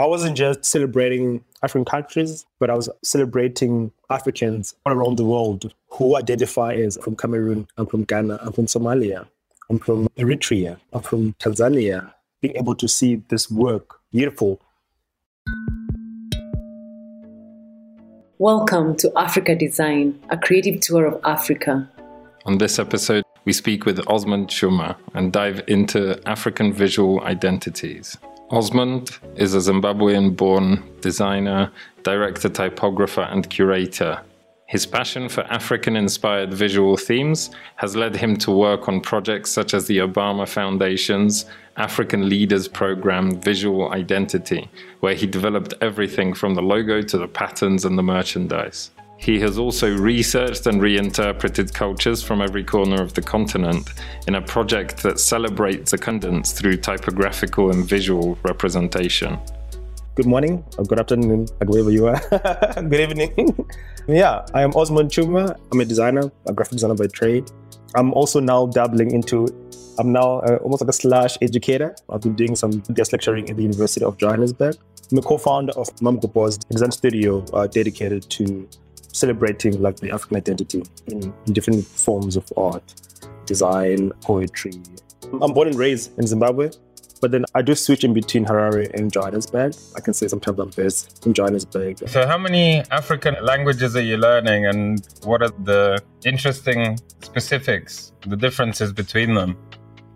I wasn't just celebrating African countries, but I was celebrating Africans all around the world who identify as from Cameroon, I'm from Ghana, I'm from Somalia, I'm from Eritrea, I'm from Tanzania. Being able to see this work, beautiful. Welcome to Afrika Design, a creative tour of Africa. On this episode, we speak with Osmond Tshuma and dive into African visual identities. Osmond is a Zimbabwean born designer, director, typographer, and curator. His passion for African inspired visual themes has led him to work on projects such as the Obama Foundation's African Leaders Program Visual Identity, where he developed everything from the logo to the patterns and the merchandise. He has also researched and reinterpreted cultures from every corner of the continent in a project that celebrates abundance through typographical and visual representation. Good morning, or good afternoon, wherever you are. good evening. yeah, I am Osmond Tshuma. I'm a designer, a graphic designer by trade. I'm also now dabbling into I'm now uh, almost like a slash educator. I've been doing some guest lecturing at the University of Johannesburg. I'm a co-founder of Mamgobozi design studio uh, dedicated to celebrating like the African identity in, different forms of art, design, poetry. I'm born and raised in Zimbabwe, but then I do switch in between Harare and Johannesburg. I can say sometimes I'm based in Johannesburg. So, how many African languages are you learning, and what are the interesting specifics, the differences between them?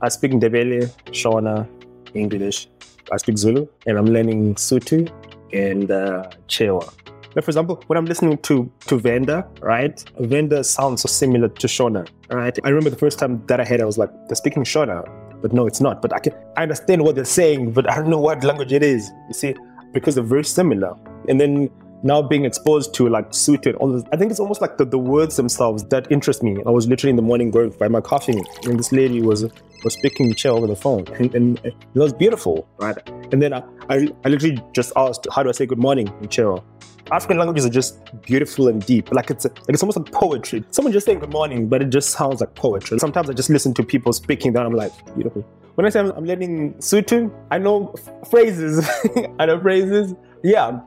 I speak Ndebele, Shona, English. I speak Zulu, and I'm learning Sotho and uh, Chewa. Like for example, when I'm listening to to Venda, right? Venda sounds so similar to Shona, right? I remember the first time that I heard, it, I was like, they're speaking Shona, but no, it's not. But I can I understand what they're saying, but I don't know what language it is. You see, because they're very similar. And then now being exposed to like Sotho and all this, I think it's almost like the, the words themselves that interest me. I was literally in the morning going by my coffee, and this lady was was speaking chair over the phone, and, and, it was beautiful, right? And then I, I, I literally just asked, "How do I say good morning in Chewa?" African languages are just beautiful and deep. Like it's a, like it's almost like poetry. Someone just saying good morning, but it just sounds like poetry. Sometimes I just listen to people speaking that I'm like, beautiful. When I say I'm, I'm learning Sotho, I know f- phrases. I know phrases. Yeah.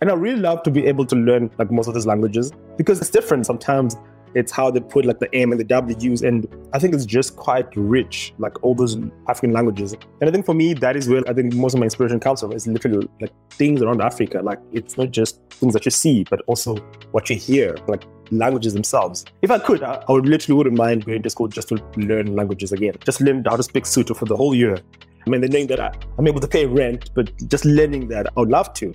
And I really love to be able to learn like most of these languages because it's different sometimes it's how they put like the M and the W's. And I think it's just quite rich, like all those African languages. And I think for me, that is where I think most of my inspiration comes from. It's literally like things around Africa. Like it's not just things that you see, but also what you hear, like languages themselves. If I could, I, I would literally wouldn't mind going to school just to learn languages again. Just learn how to speak Sotho for the whole year. I mean, the knowing that I, I'm able to pay rent, but just learning that, I would love to.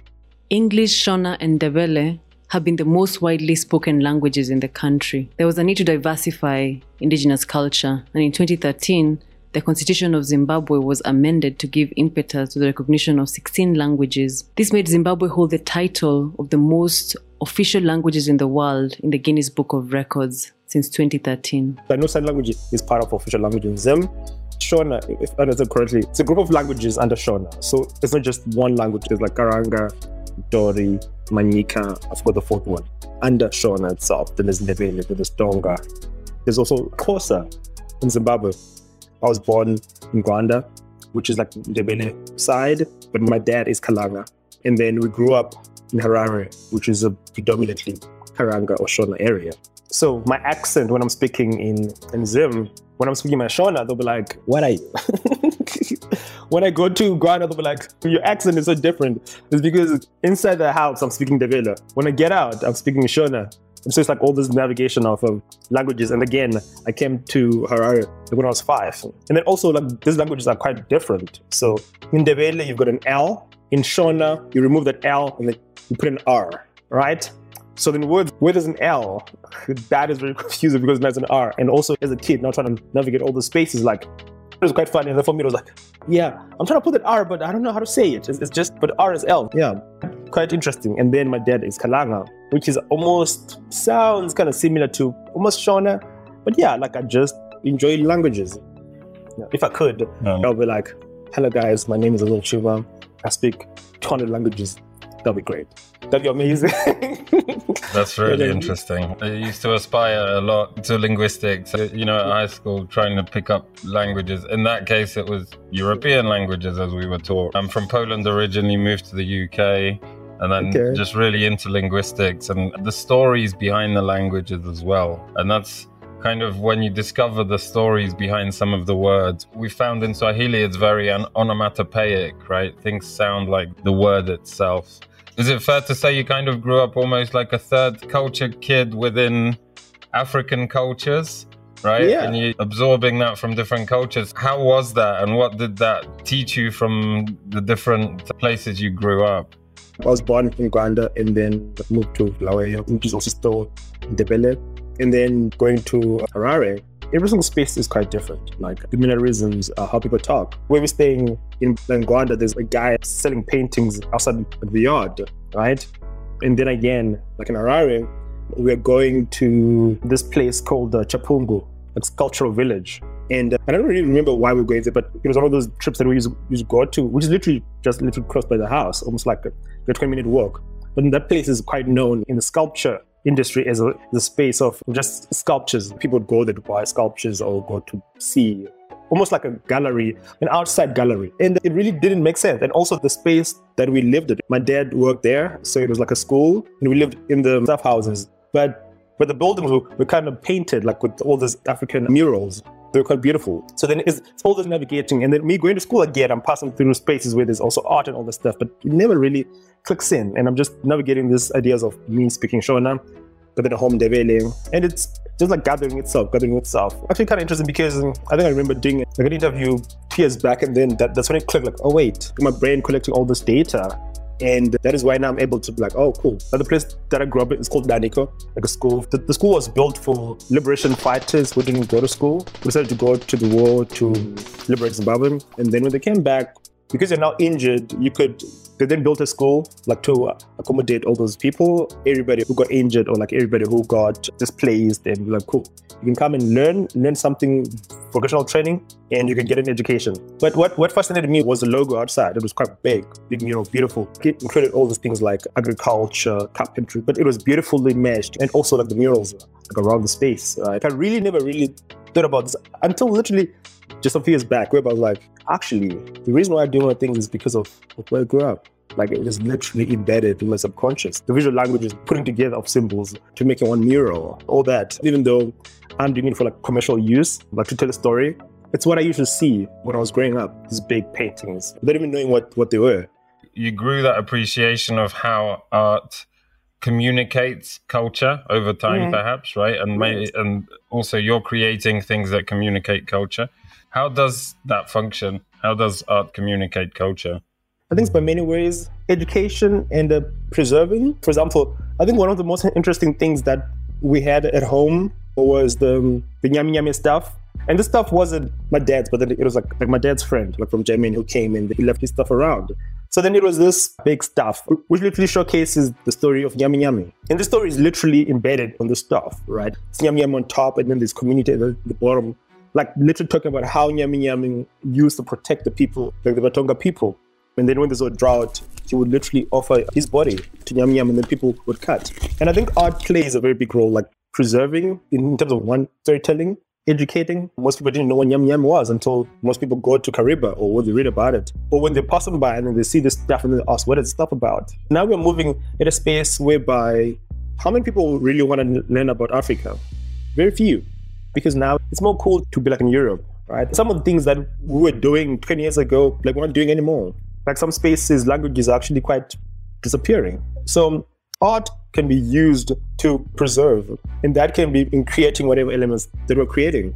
English, Shona, and Ndebele have been the most widely spoken languages in the country. There was a need to diversify indigenous culture, and in 2013, the Constitution of Zimbabwe was amended to give impetus to the recognition of 16 languages. This made Zimbabwe hold the title of the most official languages in the world in the Guinness Book of Records since 2013. The sign language is part of official language in Zim. Shona, if I understand correctly, it's a group of languages under Shona. So it's not just one language. it's like Karanga, Dori, Manyika, I've got the fourth one. Under Shona itself, then there's Ndebele, then there's Tonga. There's also Xhosa in Zimbabwe. I was born in Gwanda, which is like Ndebele side, but my dad is Kalanga. And then we grew up in Harare, which is a predominantly Karanga or Shona area. So my accent when I'm speaking in, in Zim, when I'm speaking my Shona, they'll be like, what are you? when I go to Ghana, they'll be like, your accent is so different. It's because inside the house, I'm speaking Ndebele. When I get out, I'm speaking Shona. And so it's like all this navigation of languages. And again, I came to Harare when I was five. And then also, like, these languages are quite different. So in Ndebele, you've got an L. In Shona, you remove that L and then you put an R, right? So then words where there's an L, that is very confusing because there's an R. And also as a kid, now trying to navigate all the spaces, like it was quite funny. And for me, it was like, yeah, I'm trying to put that R, but I don't know how to say it. It's, it's just, but R is L. Yeah, quite interesting. And then my dad is Kalanga, which is almost sounds kind of similar to almost Shona. But yeah, like I just enjoy languages. Yeah, if I could, um, I'll be like, hello guys, my name is Azul Chuba. I speak 200 languages. That'll be great. That'd be amazing. That's really interesting. I used to aspire a lot to linguistics, uh, you know, at high school, trying to pick up languages. In that case, it was European languages, as we were taught. I'm from Poland originally, moved to the UK, and then okay. just really into linguistics and the stories behind the languages as well. And that's kind of when you discover the stories behind some of the words. We found in Swahili it's very onomatopoeic, right? Things sound like the word itself. Is it fair to say you kind of grew up almost like a third culture kid within African cultures? Right? Yeah. And you absorbing that from different cultures. How was that and what did that teach you from the different places you grew up? I was born in Gwanda and then moved to Bulawayo, which is also still Ndebele. And then going to Harare, every single space is quite different. Like the mannerisms, uh, how people talk. Where we're staying in Gwanda, there's a guy selling paintings outside the yard, right? And then again, like in Harare, we're going to this place called uh, Chapungu, it's cultural village. And uh, I don't really remember why we going there, but it was one of those trips that we used, used to go to, which is literally just literally close by the house, almost like a, a 20 minute walk. But that place is quite known in the sculpture industry as a, the space of just sculptures. People would go there to buy sculptures or go to see almost like a gallery, an outside gallery. And it really didn't make sense. And also the space that we lived in. My dad worked there, so it was like a school, and we lived in the staff houses. But but the buildings were, were kind of painted like with all these African murals. They were quite beautiful. So then it's, it's all this navigating, and then me going to school again, I'm passing through spaces where there's also art and all this stuff, but it never really clicks in. And I'm just navigating these ideas of me speaking Shona, but then home Ndebele, and it's just like gathering itself, gathering itself. Actually, kind of interesting because I think I remember doing like an interview two years back, and then that, that's when it clicked. Like, oh wait, my brain collecting all this data, and that is why now I'm able to be like, oh cool. Now the place that I grew up in is called Danhiko, like a school. The, the school was built for liberation fighters who didn't go to school, who decided to go to the war to liberate Zimbabwe, and then when they came back, because you're now injured, you could they then built a school like to accommodate all those people, everybody who got injured or like everybody who got displaced, and like cool, you can come and learn, learn something, vocational training, and you can get an education. But what what fascinated me was the logo outside. It was quite big, big, you know, beautiful. It included all these things like agriculture, carpentry, but it was beautifully meshed, and also like the murals like around the space. Like I really never really thought about this until literally just a few years back, where I was like, actually, the reason why I do more things is because of, of where I grew up. Like it was literally embedded in my subconscious. The visual language is putting together of symbols to make one mural, all that. Even though I'm doing it for like commercial use, like to tell a story, it's what I used to see when I was growing up. These big paintings, without even knowing what what they were. You grew that appreciation of how art communicates culture over time, mm-hmm. perhaps, right? And may, and also you're creating things that communicate culture. How does that function? How does art communicate culture? I think it's by many ways. Education and uh, preserving. For example, I think one of the most interesting things that we had at home was the, the nyami nyami stuff. And this stuff wasn't my dad's, but then it was like, like my dad's friend, like from Germany, who came and he left his stuff around. So then it was this big stuff, which literally showcases the story of Nyami Nyami. And the story is literally embedded on the stuff, right? It's Nyami Nyami on top, and then this community at the, the bottom like literally talking about how Nyami Nyami used to protect the people, like the Batonga people. And then when there's a drought, he would literally offer his body to Nyami Nyami and then people would cut. And I think art plays a very big role, like preserving in terms of one storytelling, educating. Most people didn't know what Nyami was until most people go to Kariba or when they read about it. Or when they pass them by and then they see this stuff and they ask, what is this stuff about? Now we're moving in a space whereby how many people really want to learn about Africa? Very few because now it's more cool to be like in Europe, right? Some of the things that we were doing 20 years ago, like we're not doing anymore. Like some spaces, languages are actually quite disappearing. So art can be used to preserve, and that can be in creating whatever elements that we're creating,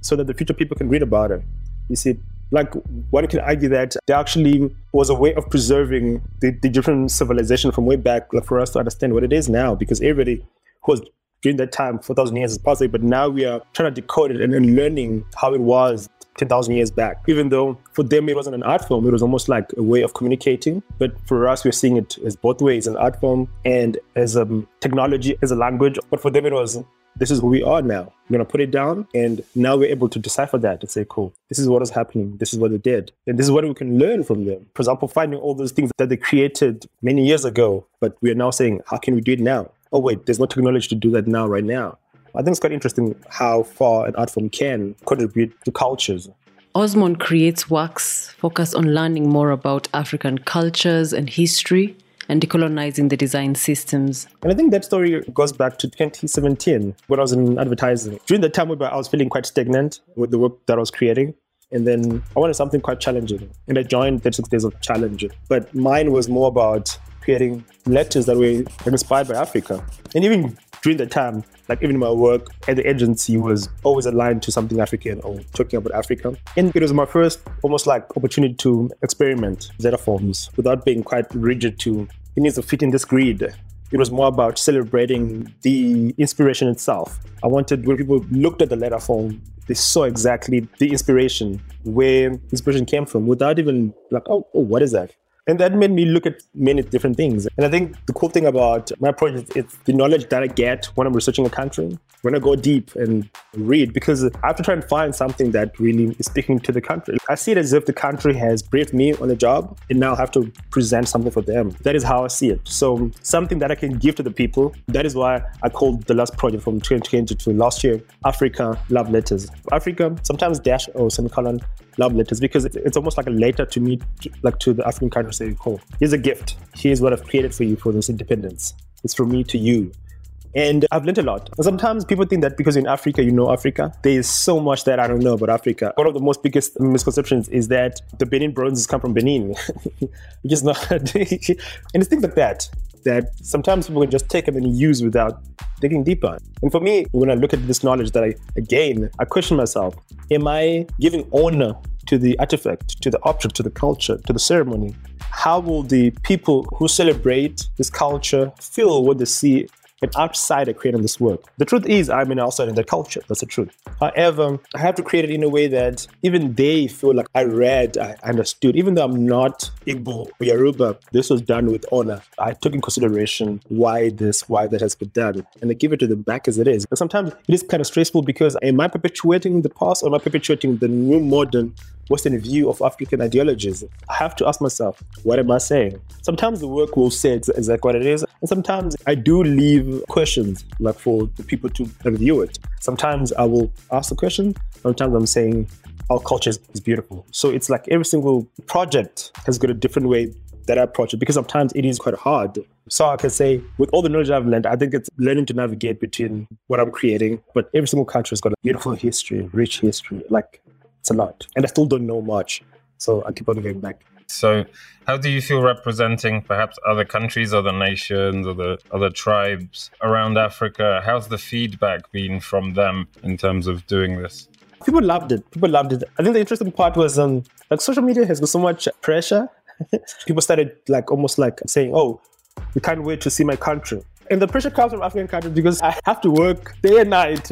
so that the future people can read about it. You see, like one can argue that there actually was a way of preserving the, the different civilization from way back, like for us to understand what it is now, because everybody who was during that time, 4,000 years is possible, but now we are trying to decode it and, and learning how it was 10,000 years back. Even though for them it wasn't an art form, it was almost like a way of communicating. But for us, we're seeing it as both ways an art form and as a technology, as a language. But for them, it was this is who we are now. We're going to put it down. And now we're able to decipher that and say, cool, this is what is happening. This is what they did. And this is what we can learn from them. For example, finding all those things that they created many years ago, but we are now saying, how can we do it now? Oh, wait, there's no technology to do that now, right now. I think it's quite interesting how far an art form can contribute to cultures. Osmond creates works focused on learning more about African cultures and history and decolonizing the design systems. And I think that story goes back to 2017 when I was in advertising. During that time where I was feeling quite stagnant with the work that I was creating. And then I wanted something quite challenging. And I joined 36 Days of Challenge. But mine was more about creating letters that were inspired by Africa. And even during that time, like even my work at the agency was always aligned to something African or talking about Africa. And it was my first almost like opportunity to experiment Zeta without being quite rigid to it needs to fit in this grid. It was more about celebrating the inspiration itself. I wanted when people looked at the letter form, they saw exactly the inspiration, where inspiration came from, without even like, oh, oh what is that? And that made me look at many different things. And I think the cool thing about my project is the knowledge that I get when I'm researching a country, when I go deep and read, because I have to try and find something that really is speaking to the country. I see it as if the country has briefed me on a job and now I have to present something for them. That is how I see it. So something that I can give to the people. That is why I called the last project from 2020 to last year, Africa Love Letters. Africa, sometimes dash or semicolon, love letters because it's almost like a letter to me, like to the African country saying, cool, here's a gift. Here's what I've created for you for this independence. It's from me to you. And I've learned a lot. Sometimes people think that because in Africa, you know Africa. There is so much that I don't know about Africa. One of the most biggest misconceptions is that the Benin bronzes come from Benin. it's not. and it's things like that that sometimes people can just take them and use without digging deeper. And for me, when I look at this knowledge that I again, I question myself, am I giving honor to the artifact, to the object, to the culture, to the ceremony? How will the people who celebrate this culture feel what they see an outsider creating this work. The truth is, I'm an outsider in that culture. That's the truth. However, I have to create it in a way that even they feel like I read, I understood, even though I'm not Igbo or Yoruba, this was done with honor. I took in consideration why this, why that has been done, and I give it to them back as it is. And sometimes it is kind of stressful because am I perpetuating the past or am I perpetuating the new modern Western view of African ideologies. I have to ask myself, what am I saying? Sometimes the work will say exactly what it is, and sometimes I do leave questions like for the people to review it. Sometimes I will ask the question, sometimes I'm saying our culture is beautiful. So it's like every single project has got a different way that I approach it because sometimes it is quite hard. So I can say, with all the knowledge I've learned, I think it's learning to navigate between what I'm creating. But every single country has got a beautiful history, rich history. Like it's a lot. And I still don't know much. So I keep on going back. So, how do you feel representing perhaps other countries, other nations, other other tribes around Africa? How's the feedback been from them in terms of doing this? People loved it. People loved it. I think the interesting part was um, like social media has got so much pressure. People started like almost like saying, "Oh, we can't wait to see my country." And the pressure comes from African countries because I have to work day and night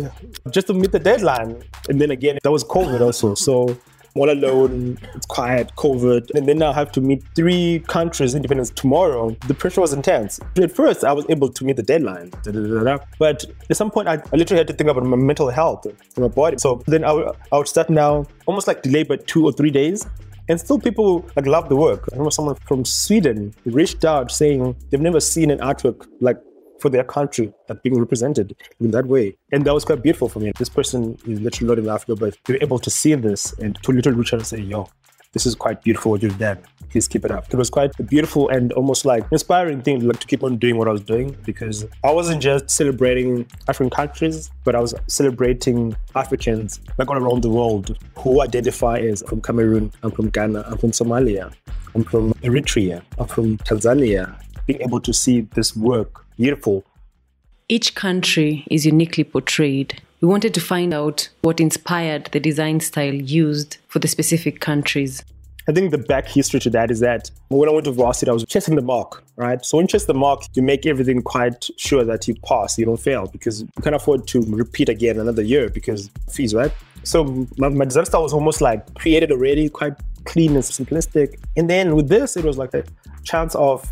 just to meet the deadline. And then again, that was COVID also. So all alone, it's quiet, COVID. And then I have to meet three countries independence tomorrow. The pressure was intense. At first, I was able to meet the deadline. Da, da, da, but at some point, I, I, literally had to think about my mental health, my body. So then I, w- I would start now almost like delayed by two or three days. And still people like love the work. I remember someone from Sweden reached out saying they've never seen an artwork like for their country that being represented in that way. And that was quite beautiful for me. This person is literally not in Africa, but they were able to see this and to out and say, yo, this is quite beautiful what you've done. Please keep it up. It was quite a beautiful and almost like inspiring thing like to keep on doing what I was doing because I wasn't just celebrating African countries, but I was celebrating Africans like all around the world who identify as from Cameroon, I'm from Ghana, I'm from Somalia, I'm from Eritrea, I'm from Tanzania. Being able to see this work beautiful. Each country is uniquely portrayed. We wanted to find out what inspired the design style used for the specific countries. I think the back history to that is that when I went to varsity, I was chasing the mark, right? So when you chase the mark, you make everything quite sure that you pass, you don't fail, because you can't afford to repeat again another year because fees, right? So my, my design style was almost like created already, quite clean and simplistic. And then with this, it was like a chance of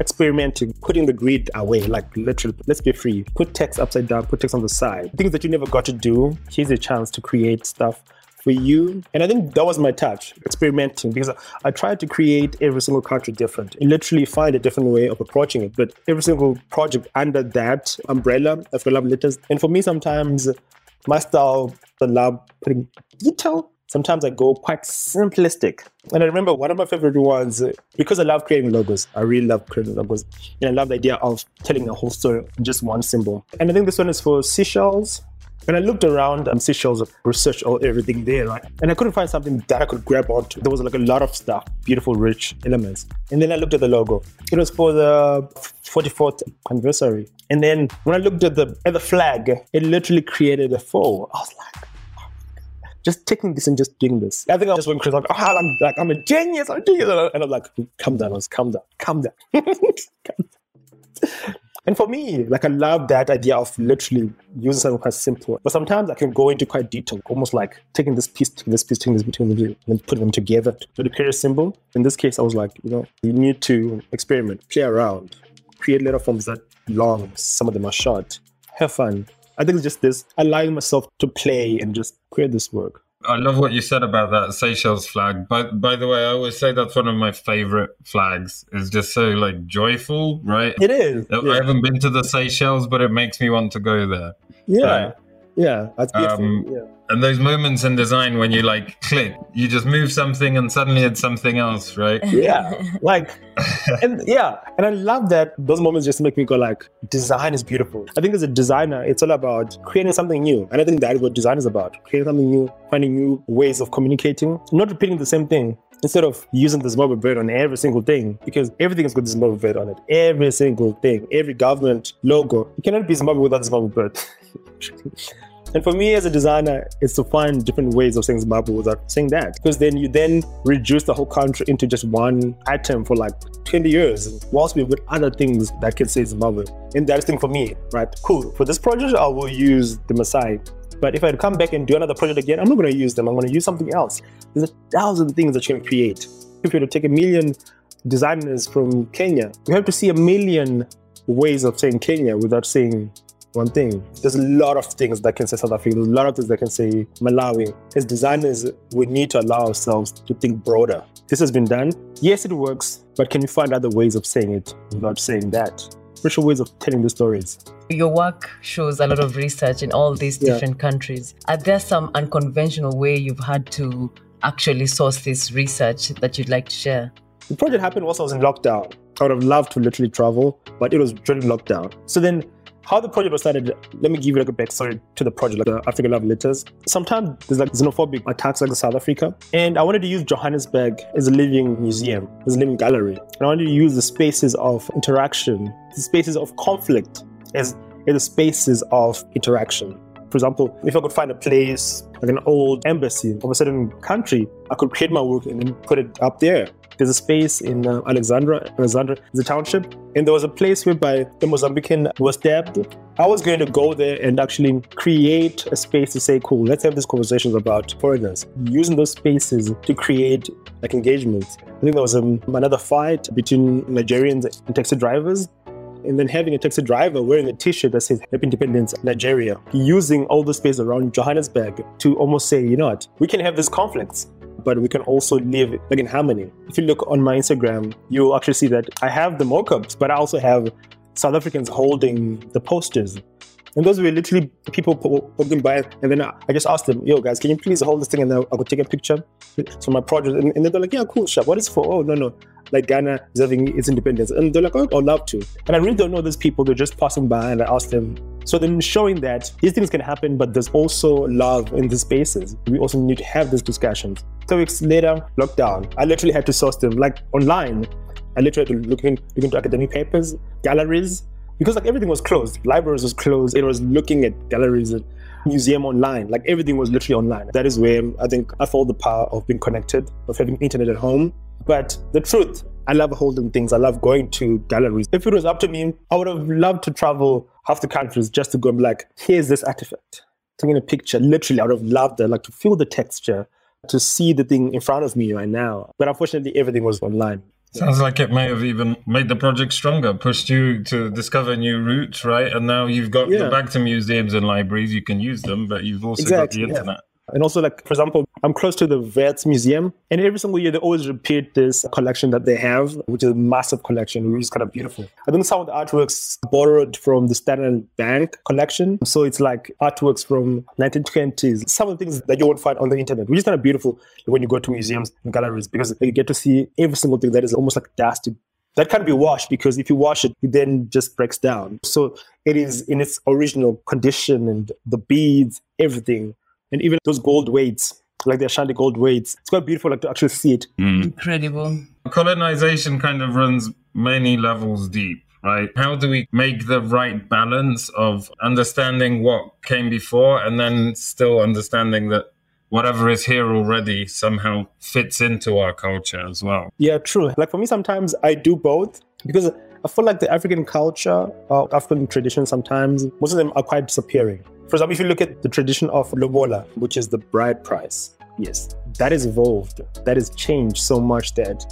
experimenting, putting the grid away, like literally, let's be free. Put text upside down, put text on the side. Things that you never got to do. Here's a chance to create stuff for you. And I think that was my touch, experimenting, because I tried to create every single country different and literally find a different way of approaching it. But every single project under that umbrella of Love Letters. And for me, sometimes my style, the love putting detail sometimes I go quite simplistic. And I remember one of my favorite ones, because I love creating logos, I really love creating logos. And I love the idea of telling a whole story in just one symbol. And I think this one is for Seychelles. When I looked around um, Seychelles, research all everything there, right? And I couldn't find something that I could grab onto. There was like a lot of stuff, beautiful, rich elements. And then I looked at the logo. It was for the 44th anniversary. And then when I looked at the at the flag, it literally created a four. I was like, just taking this and just doing this. I think I just went crazy, like, oh, I'm like, I'm a genius, I'm a genius. And I'm like, calm down, calm down, calm down. and for me, like, I love that idea of literally using something quite simple. But sometimes I can go into quite detail, almost like taking this piece, taking this piece, taking this between them, and putting them together to create a symbol. In this case, I was like, you know, you need to experiment, play around, create letter forms that long, some of them are short, have fun, I think it's just this allowing myself to play and just create this work. I love what you said about that Seychelles flag. But by the way, I always say that's one of my favorite flags. It's just so like joyful, right? It is. I yeah. haven't been to the Seychelles, but it makes me want to go there. Yeah. Right? Yeah, that's beautiful. Um, yeah. and those moments in design when you like click you just move something and suddenly it's something else right? Yeah like and yeah and i love that those moments just make me go like design is beautiful. I think as a designer it's all about creating something new and i think that is what design is about creating something new finding new ways of communicating not repeating the same thing instead of using the Zimbabwe bird on every single thing, because everything has got the Zimbabwe bird on it. Every single thing, every government logo. You cannot be Zimbabwe without the Zimbabwe bird. And for me as a designer, it's to find different ways of saying Zimbabwe without saying that. Because then you then reduce the whole country into just one item for like 20 years, whilst we've got other things that can say Zimbabwe. And that's the thing for me, right? Cool. For this project, I will use the Maasai. But if I come back and do another project again, I'm not going to use them. I'm going to use something else. There's a thousand things that you can create. If you were to take a million designers from Kenya, you have to see a million ways of saying Kenya without saying one thing. There's a lot of things that can say South Africa. There's a lot of things that can say Malawi. As designers, we need to allow ourselves to think broader. This has been done. Yes, it works, but can you find other ways of saying it without saying that? Special ways of telling the stories. Your work shows a lot of research in all these different yeah. countries. Are there some unconventional way you've had to actually source this research that you'd like to share? The project happened whilst I was in lockdown. I would have loved to literally travel, but it was during lockdown. So then how the project was started, let me give you like a backstory to the project, like uh, the Africa Love Letters. Sometimes there's like xenophobic attacks like in South Africa. And I wanted to use Johannesburg as a living museum, as a living gallery. And I wanted to use the spaces of interaction, the spaces of conflict as, as the spaces of interaction. For example, if I could find a place like an old embassy of a certain country, I could create my work and then put it up there. There's a space in uh, Alexandra. Alexandra a township, and there was a place whereby the Mozambican was stabbed. I was going to go there and actually create a space to say, "Cool, let's have these conversations about foreigners." Using those spaces to create like engagements. I think there was um, another fight between Nigerians and taxi drivers and then having a taxi driver wearing a t-shirt that says Happy Independence Nigeria, using all the space around Johannesburg to almost say, you know what, we can have these conflicts but we can also live like in harmony. If you look on my Instagram, you'll actually see that I have the mockups, but I also have South Africans holding the posters. And those were literally people walking by, and then I just asked them, "Yo, guys, can you please hold this thing?" And then I could take a picture for my project. And, and they're like, "Yeah, cool, shop. What is it for?" Oh, no, no, like Ghana is having its independence, and they're like, "Oh, I'd love to." And I really don't know these people. They're just passing by, and I asked them. So then showing that these things can happen, but there's also love in these spaces. We also need to have these discussions. Two weeks later, lockdown. I literally had to source them like online. I literally had to look, in, look into academic papers, galleries, because like everything was closed. Libraries was closed. It was looking at galleries and museum online. Like everything was literally online. That is where I think I felt the power of being connected, of having internet at home. But the truth, I love holding things. I love going to galleries. If it was up to me, I would have loved to travel half the countries just to go and be like, here's this artifact. Taking a picture, literally, I would have loved that, like to feel the texture, to see the thing in front of me right now. But unfortunately, everything was online. Sounds like it may have even made the project stronger, pushed you to discover new routes, right? And now you've got Yeah. back to museums and libraries, you can use them, but you've also Exactly, got the yeah. And also, like, for example, I'm close to the Wits Museum, and every single year they always repeat this collection that they have, which is a massive collection, which is kind of beautiful. I think some of the artworks borrowed from the Standard Bank collection. So it's like artworks from 1920s, some of the things that you won't find on the internet, which is kind of beautiful when you go to museums and galleries because you get to see every single thing that is almost like dusty that can't be washed because if you wash it, it then just breaks down. So it is in its original condition and the beads, everything, and even those gold weights, like the Ashanti gold weights. It's quite beautiful like to actually see it. Hmm. Incredible. Colonization kind of runs many levels deep, right? How do we make the right balance of understanding what came before and then still understanding that whatever is here already somehow fits into our culture as well? Yeah, true. Like for me, sometimes I do both because I feel like the African culture or African tradition sometimes, most of them are quite disappearing. For example, if you look at the tradition of lobola, which is the bride price, yes, that has evolved. That has changed so much that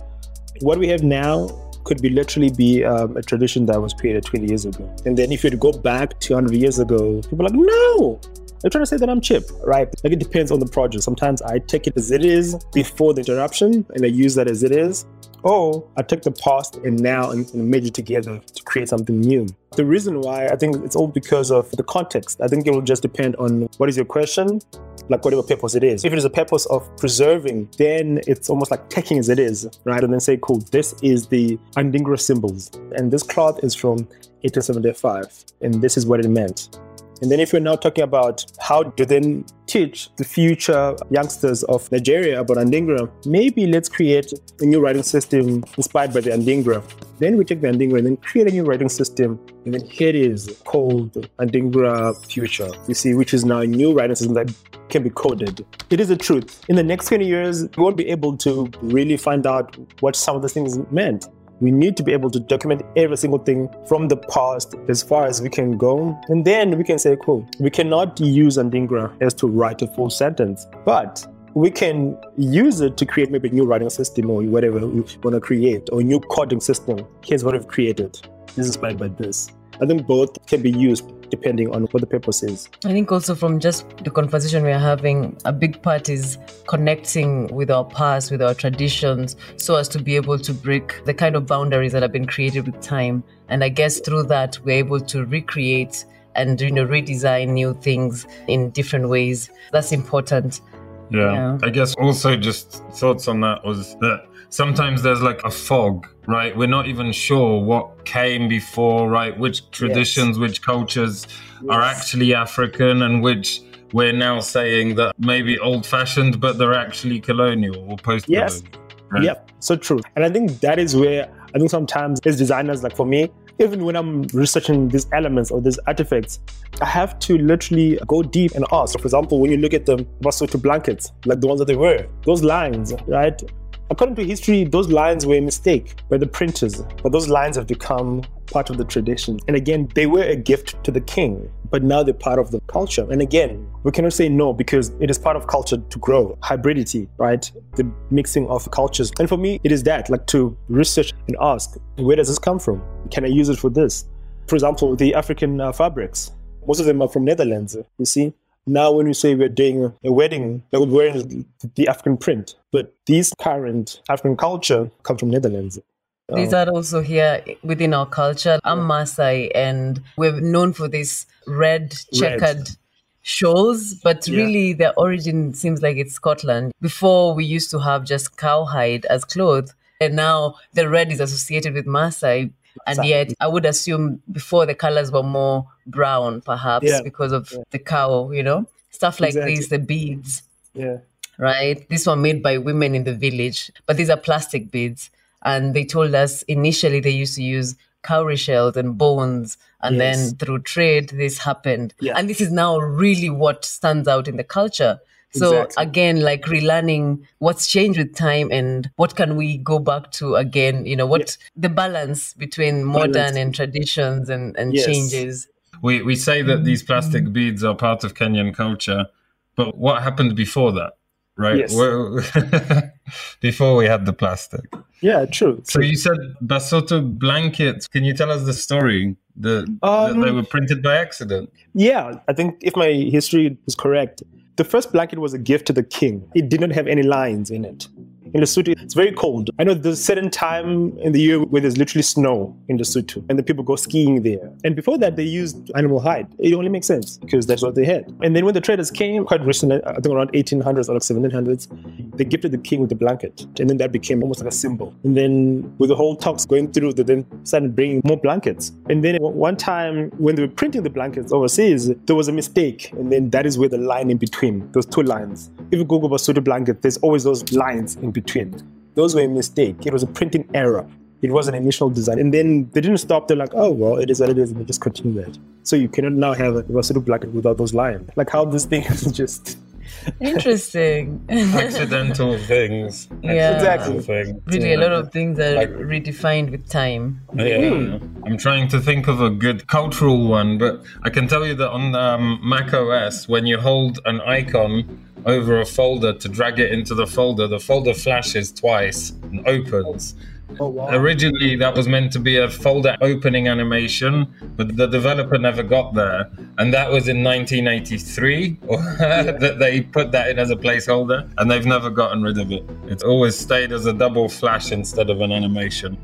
what we have now could be literally be um, a tradition that was created 20 years ago. And then if you go back 200 years ago, people are like, no, they're trying to say that I'm cheap, right? Like it depends on the project. Sometimes I take it as it is before the interruption and I use that as it is. Or I take the past and now and, merge it together to create something new. The reason why I think it's all because of the context. I think it will just depend on what is your question, like whatever purpose it is. If it is a purpose of preserving, then it's almost like taking as it is, right? And then say, cool, this is the Adinkra symbols. And this cloth is from 1875. And this is what it meant. And then if you're now talking about how to then teach the future youngsters of Nigeria about Adinkra, maybe let's create a new writing system inspired by the Adinkra. Then we take the Adinkra and then create a new writing system. And then here it is called Adinkra Future, you see, which is now a new writing system that can be coded. It is the truth. In the next 20 years, we won't be able to really find out what some of the things meant. We need to be able to document every single thing from the past as far as we can go. And then we can say, cool, we cannot use Adinkra as to write a full sentence, but we can use it to create maybe a new writing system or whatever we want to create or a new coding system. Here's what we've created. This is inspired by this. I think both can be used depending on what the purpose is. I think also from just the conversation we are having, a big part is connecting with our past, with our traditions, so as to be able to break the kind of boundaries that have been created with time. And I guess through that, we're able to recreate and you know redesign new things in different ways. That's important. Yeah. Yeah. I guess also just thoughts on that was that sometimes there's like a fog, right? We're not even sure what came before, right? Which traditions, which cultures are actually African and which we're now saying that maybe old fashioned, but they're actually colonial or post colonial. Yes. Yep, so true. And I think that is where I think sometimes as designers, like for me, even when I'm researching these elements or these artifacts, I have to literally go deep and ask. So for example, when you look at the Basotho blankets, like the ones that they wear, those lines, right? According to history, those lines were a mistake by the printers, but those lines have become part of the tradition. And again, they were a gift to the king, but now they're part of the culture. And again, we cannot say no because it is part of culture to grow. Hybridity, right? The mixing of cultures. And for me, it is that, like to research and ask, where does this come from? Can I use it for this? For example, the African uh, fabrics, most of them are from Netherlands, you see? Now, when we say we're doing a wedding, we're wearing the African print, but these current African culture come from Netherlands. These um, are also here within our culture. I'm Maasai, and we're known for these red checkered shawls, but Yeah. really their origin seems like it's Scotland. Before we used to have just cowhide as clothes, and now the red is associated with Maasai. And yet, I would assume before the colors were more brown, perhaps Yeah. because of the cow, you know, stuff like Exactly. these, the beads Yeah. right? These were made by women in the village, but these are plastic beads. And they told us initially they used to use cowrie shells and bones, and Yes. then through trade, this happened. Yeah. And this is now really what stands out in the culture. So Exactly. again, like relearning what's changed with time and what can we go back to again, you know, what the balance between modern Balance. and traditions and, and Yes. changes. We, we say that these plastic beads are part of Kenyan culture, but what happened before that? Right? Yes. Before we had the plastic. Yeah, true. So true. you said Basotho blankets. Can you tell us the story? The, Um, that they were printed by accident. Yeah, I think if my history is correct, the first blanket was a gift to the king. It did not have any lines in it. In Lesotho, it's very cold. I know there's a certain time in the year where there's literally snow in Lesotho, and the people go skiing there. And before that, they used animal hide. It only makes sense because that's what they had. And then when the traders came, quite recently, I think around 1800s or like 1700s, they gifted the king with the blanket, and then that became almost like a symbol. And then with the whole talks going through, they then started bringing more blankets. And then one time when they were printing the blankets overseas, there was a mistake, and then that is where the line in between those two lines. If you Google Basotho blanket, there's always those lines in between. Those were a mistake. It was a printing error. It was an initial design. And then they didn't stop. They're like, oh, well, it is what it is. And they just continue that. So you cannot now have a Basotho blanket without those lines. Like how this thing is just. Interesting. Accidental things. Yeah. Exactly. Thing. really, a lot of things are Like- redefined with time. Yeah, I'm trying to think of a good cultural one, but I can tell you that on um, Mac OS, when you hold an icon over a folder to drag it into the folder, the folder flashes twice and opens. Oh, wow. Originally, that was meant to be a folder opening animation, but the developer never got there. And that was in 1983 that they put that in as a placeholder, and they've never gotten rid of it. It's always stayed as a double flash instead of an animation.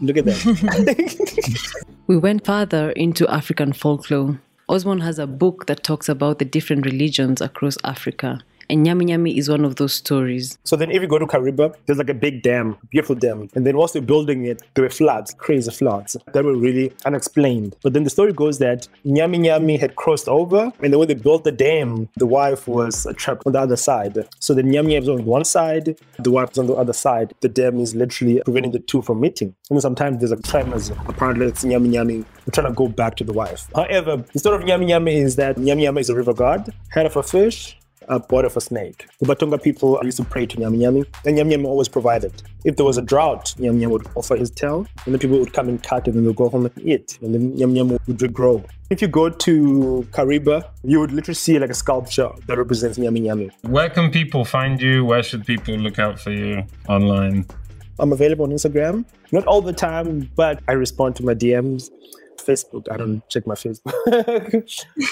Look at that. We went further into African folklore. Osmond has a book that talks about the different religions across Africa. And Nyami Nyami is one of those stories. So then, if you go to Kariba, there's like a big dam, beautiful dam. And then, whilst they're building it, there were floods, crazy floods that were really unexplained. But then the story goes that Nyami Nyami had crossed over, and then when they built the dam, the wife was trapped on the other side. So the Nyami was on one side, the wife was on the other side. The dam is literally preventing the two from meeting. And sometimes there's like tremors. Apparently, it's Nyami Nyami. Trying to go back to the wife. However, the story of Nyami Nyami is that Nyami Nyami is a river god, head of a fish, a body of a snake. The Batonga people used to pray to Nyami Nyami, and Nyami Nyami always provided. If there was a drought, Nyami Nyami would offer his tail, and the people would come and cut it, and they'd go home and eat, and then Nyami Nyami would regrow. If you go to Kariba, you would literally see like a sculpture that represents Nyami Nyami. Where can people find you? Where should people look out for you online? I'm available on Instagram, not all the time, but I respond to my DMs. Facebook, I don't check my Facebook.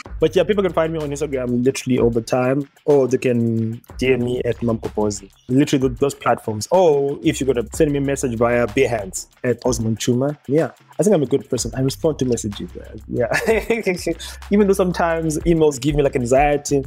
but yeah, people can find me on Instagram literally all the time, or they can DM me at Mamgobozi. Literally those platforms. Or if you're gonna send me a message via Behance at Osmond Tshuma. Yeah, I think I'm a good person. I respond to messages. Yeah, even though sometimes emails give me like anxiety,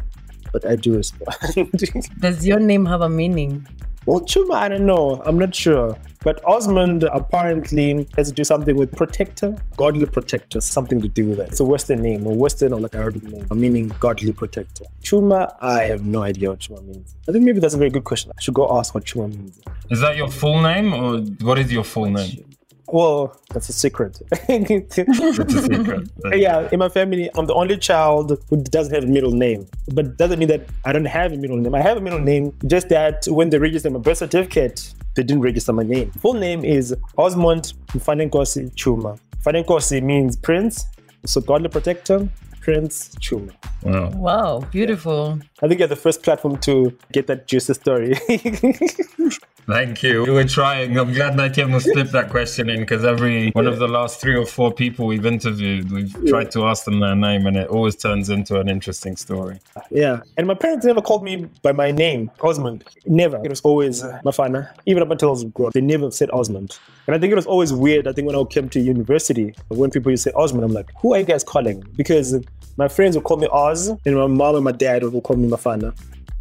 but I do respond. Does your name have a meaning? Well, Tshuma, I don't know. I'm not sure. But Osmond apparently has to do something with protector, godly protector, something to do with it. It's a Western name, or Western or like Arabic name, meaning godly protector. Tshuma, I have no idea what Tshuma means. I think maybe that's a very good question. I should go ask what Tshuma means. Is that your full name or what is your full name? Well, that's a secret. It's a secret. yeah, in my family, I'm the only child who doesn't have a middle name. But doesn't mean that I don't have a middle name. I have a middle name, just that when they register my birth certificate, they didn't register my name. Full name is Osmond Mfanenkosi Tshuma. Mfanenkosi means prince, so godly protector, Prince Tshuma. Wow. Wow, beautiful. I think you're the first platform to get that juicy story. Thank you. We were trying. I'm glad Naitiamo slipped that question in because every one of the last three or four people we've interviewed, we've tried to ask them their name and it always turns into an interesting story. yeah. And my parents never called me by my name, Osmond. Never. It was always uh, Mafana. Even up until I was grown, they never said Osmond. And I think it was always weird. I think when I came to university, when people used to say Osmond, I'm like, who are you guys calling? Because my friends would call me Oz, and my mom and my dad would call me Mafana.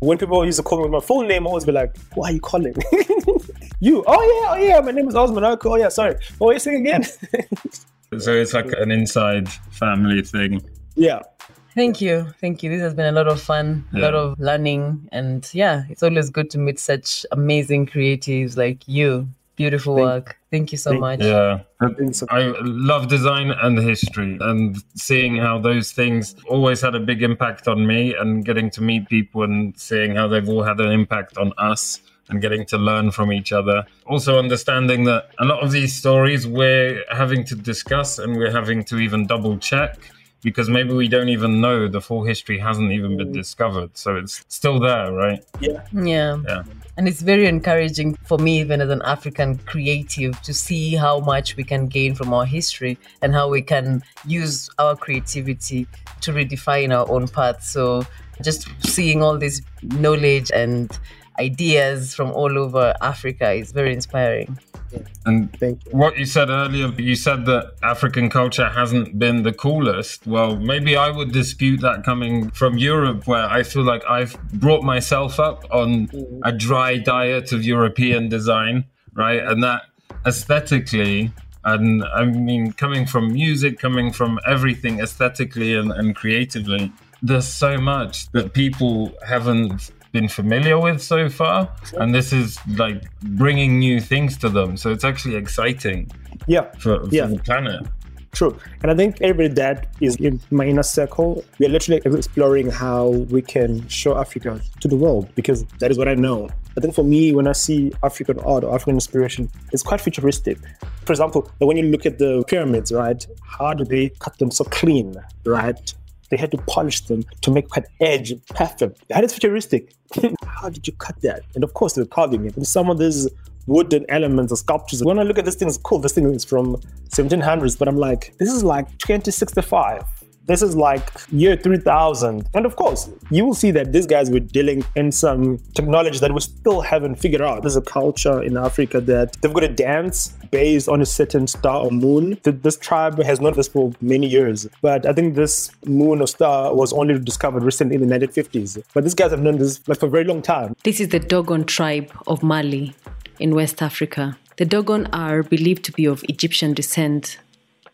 When people used to call me with my full name, I always be like, why are you calling? you. Oh, yeah. Oh, yeah. My name is Osmond. Oh, cool. Oh, yeah. Sorry. Oh, you sing again. So it's like an inside family thing. yeah. Thank you. Thank you. This has been a lot of fun, a lot of learning. And yeah, it's always good to meet such amazing creatives like you. Beautiful Thank- work. Thank you so thank- much. Yeah. so. I love design and history and seeing how those things always had a big impact on me and getting to meet people and seeing how they've all had an impact on us and getting to learn from each other. Also understanding that a lot of these stories we're having to discuss and we're having to even double check because maybe we don't even know the full history hasn't even been mm. discovered. So it's still there, right? Yeah. Yeah. Yeah. And it's very encouraging for me, even as an African creative, to see how much we can gain from our history and how we can use our creativity to redefine our own path. So just seeing all this knowledge and ideas from all over Africa is very inspiring. And Thank you. what you said earlier, you said that African culture hasn't been the coolest. Well, maybe I would dispute that coming from Europe, where I feel like I've brought myself up on mm-hmm. a dry diet of European design, right? And that aesthetically, and I mean, coming from music, coming from everything aesthetically and, and creatively, there's so much that people haven't been familiar with so far. And this is like bringing new things to them. So it's actually exciting Yeah. for, for Yeah. the planet. True. And I think everybody that is in my inner circle, we are literally exploring how we can show Africa to the world because that is what I know. I think for me, when I see African art or African inspiration, it's quite futuristic. For example, when you look at the pyramids, right? How do they cut them so clean, right? They had to polish them to make that edge perfect. That is futuristic. How did you cut that? And of course, they're carving it. And some of these wooden elements or sculptures. When I look at this thing, it's cool. This thing is from 1700s, but I'm like, this is like 2065. This is like year 3000. And of course, you will see that these guys were dealing in some technology that we still haven't figured out. There's a culture in Africa that they've got a dance based on a certain star or moon. This tribe has known this for many years, but I think this moon or star was only discovered recently in the 1950s. But these guys have known this like for a very long time. This is the Dogon tribe of Mali in West Africa. The Dogon are believed to be of Egyptian descent.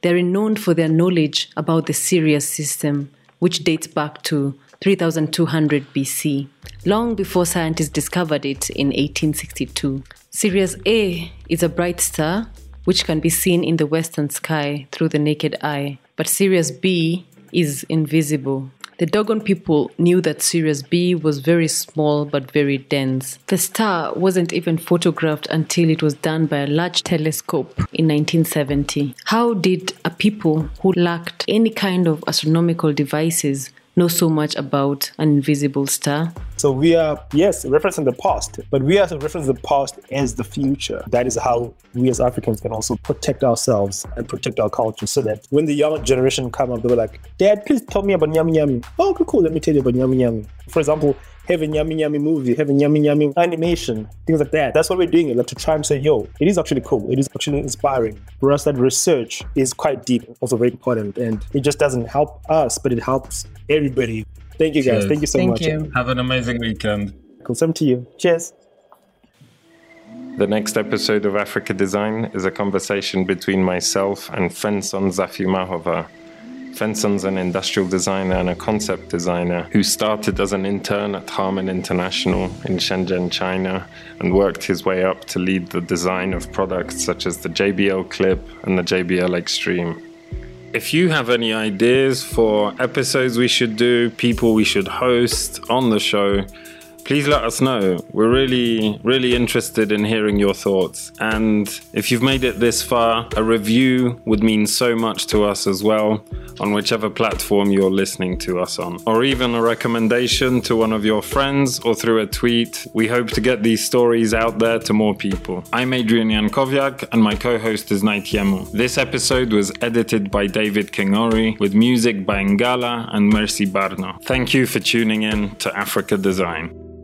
They are known for their knowledge about the Sirius system, which dates back to 3200 BC, long before scientists discovered it in 1862. Sirius A is a bright star which can be seen in the western sky through the naked eye, but Sirius B is invisible. The Dogon people knew that Sirius B was very small but very dense. The star wasn't even photographed until it was done by a large telescope in 1970. How did a people who lacked any kind of astronomical devices know so much about an invisible star? So we are, yes, referencing the past, but we are to reference the past as the future. That is how we as Africans can also protect ourselves and protect our culture so that when the young generation come up, they were like, Dad, please tell me about Nyami Nyami. Oh, okay, cool, let me tell you about Nyami Nyami. For example, have a Nyami Nyami movie, have a Nyami Nyami animation, things like that. That's what we're doing, like to try and say, yo, it is actually cool. It is actually inspiring. For us, that research is quite deep, also very important. And it just doesn't help us, but it helps everybody. Thank you guys. Cheers. Thank you so Thank much. you. Have an amazing weekend. Cool. Same to you. Cheers. The next episode of Afrika Design is a conversation between myself and Fenson Zafimahova. Fenson's an industrial designer and a concept designer who started as an intern at Harman International in Shenzhen, China, and worked his way up to lead the design of products such as the JBL Clip and the JBL Xtreme. If you have any ideas for episodes we should do, people we should host on the show, please let us know. We're really, really interested in hearing your thoughts. And if you've made it this far, a review would mean so much to us as well on whichever platform you're listening to us on. Or even a recommendation to one of your friends or through a tweet. We hope to get these stories out there to more people. I'm Adrian Jankowiak and my co-host is Naitiemu. This episode was edited by David Kingori with music by Ngalah and Mercy Barno. Thank you for tuning in to Afrika Design.